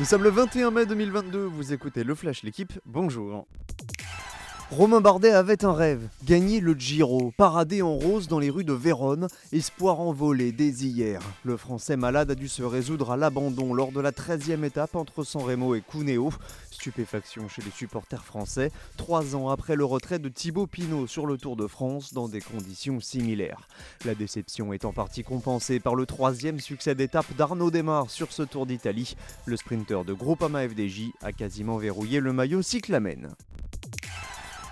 Nous sommes le 21 mai 2022, vous écoutez le Flash L'équipe, bonjour. Romain Bardet avait un rêve, gagner le Giro, parader en rose dans les rues de Vérone, espoir envolé dès hier. Le Français malade a dû se résoudre à l'abandon lors de la 13e étape entre San Remo et Cuneo. Stupéfaction chez les supporters français, trois ans après le retrait de Thibaut Pinot sur le Tour de France dans des conditions similaires. La déception est en partie compensée par le troisième succès d'étape d'Arnaud Desmar sur ce Tour d'Italie. Le sprinter de Groupama FDJ a quasiment verrouillé le maillot cyclamen.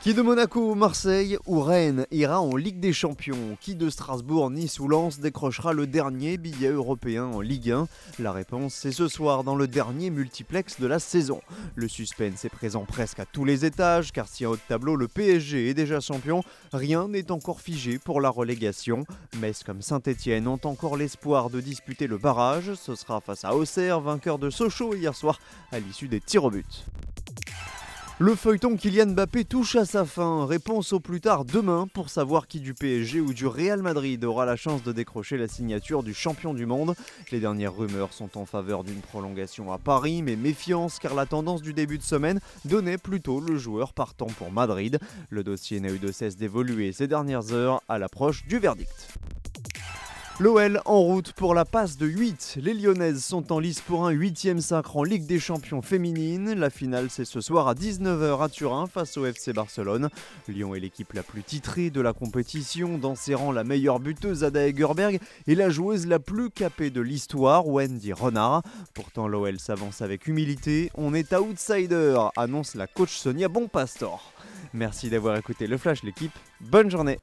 Qui de Monaco, Marseille ou Rennes ira en Ligue des Champions? Qui de Strasbourg, Nice ou Lens décrochera le dernier billet européen en Ligue 1 La réponse c'est ce soir dans le dernier multiplex de la saison. Le suspense est présent presque à tous les étages car si en haut de tableau le PSG est déjà champion, rien n'est encore figé pour la relégation. Metz comme Saint-Etienne ont encore l'espoir de disputer le barrage. Ce sera face à Auxerre, vainqueur de Sochaux hier soir à l'issue des tirs au but. Le feuilleton Kylian Mbappé touche à sa fin. Réponse au plus tard demain pour savoir qui du PSG ou du Real Madrid aura la chance de décrocher la signature du champion du monde. Les dernières rumeurs sont en faveur d'une prolongation à Paris, mais méfiance car la tendance du début de semaine donnait plutôt le joueur partant pour Madrid. Le dossier n'a eu de cesse d'évoluer ces dernières heures à l'approche du verdict. L'OL en route pour la passe de 8. Les Lyonnaises sont en lice pour un 8 sacre en Ligue des Champions féminine. La finale c'est ce soir à 19h à Turin face au FC Barcelone. Lyon est l'équipe la plus titrée de la compétition, dans ses rangs la meilleure buteuse Ada Egerberg et la joueuse la plus capée de l'histoire Wendy Renard. Pourtant l'OL s'avance avec humilité, on est outsider, annonce la coach Sonia Bonpastor. Merci d'avoir écouté le Flash l'équipe, bonne journée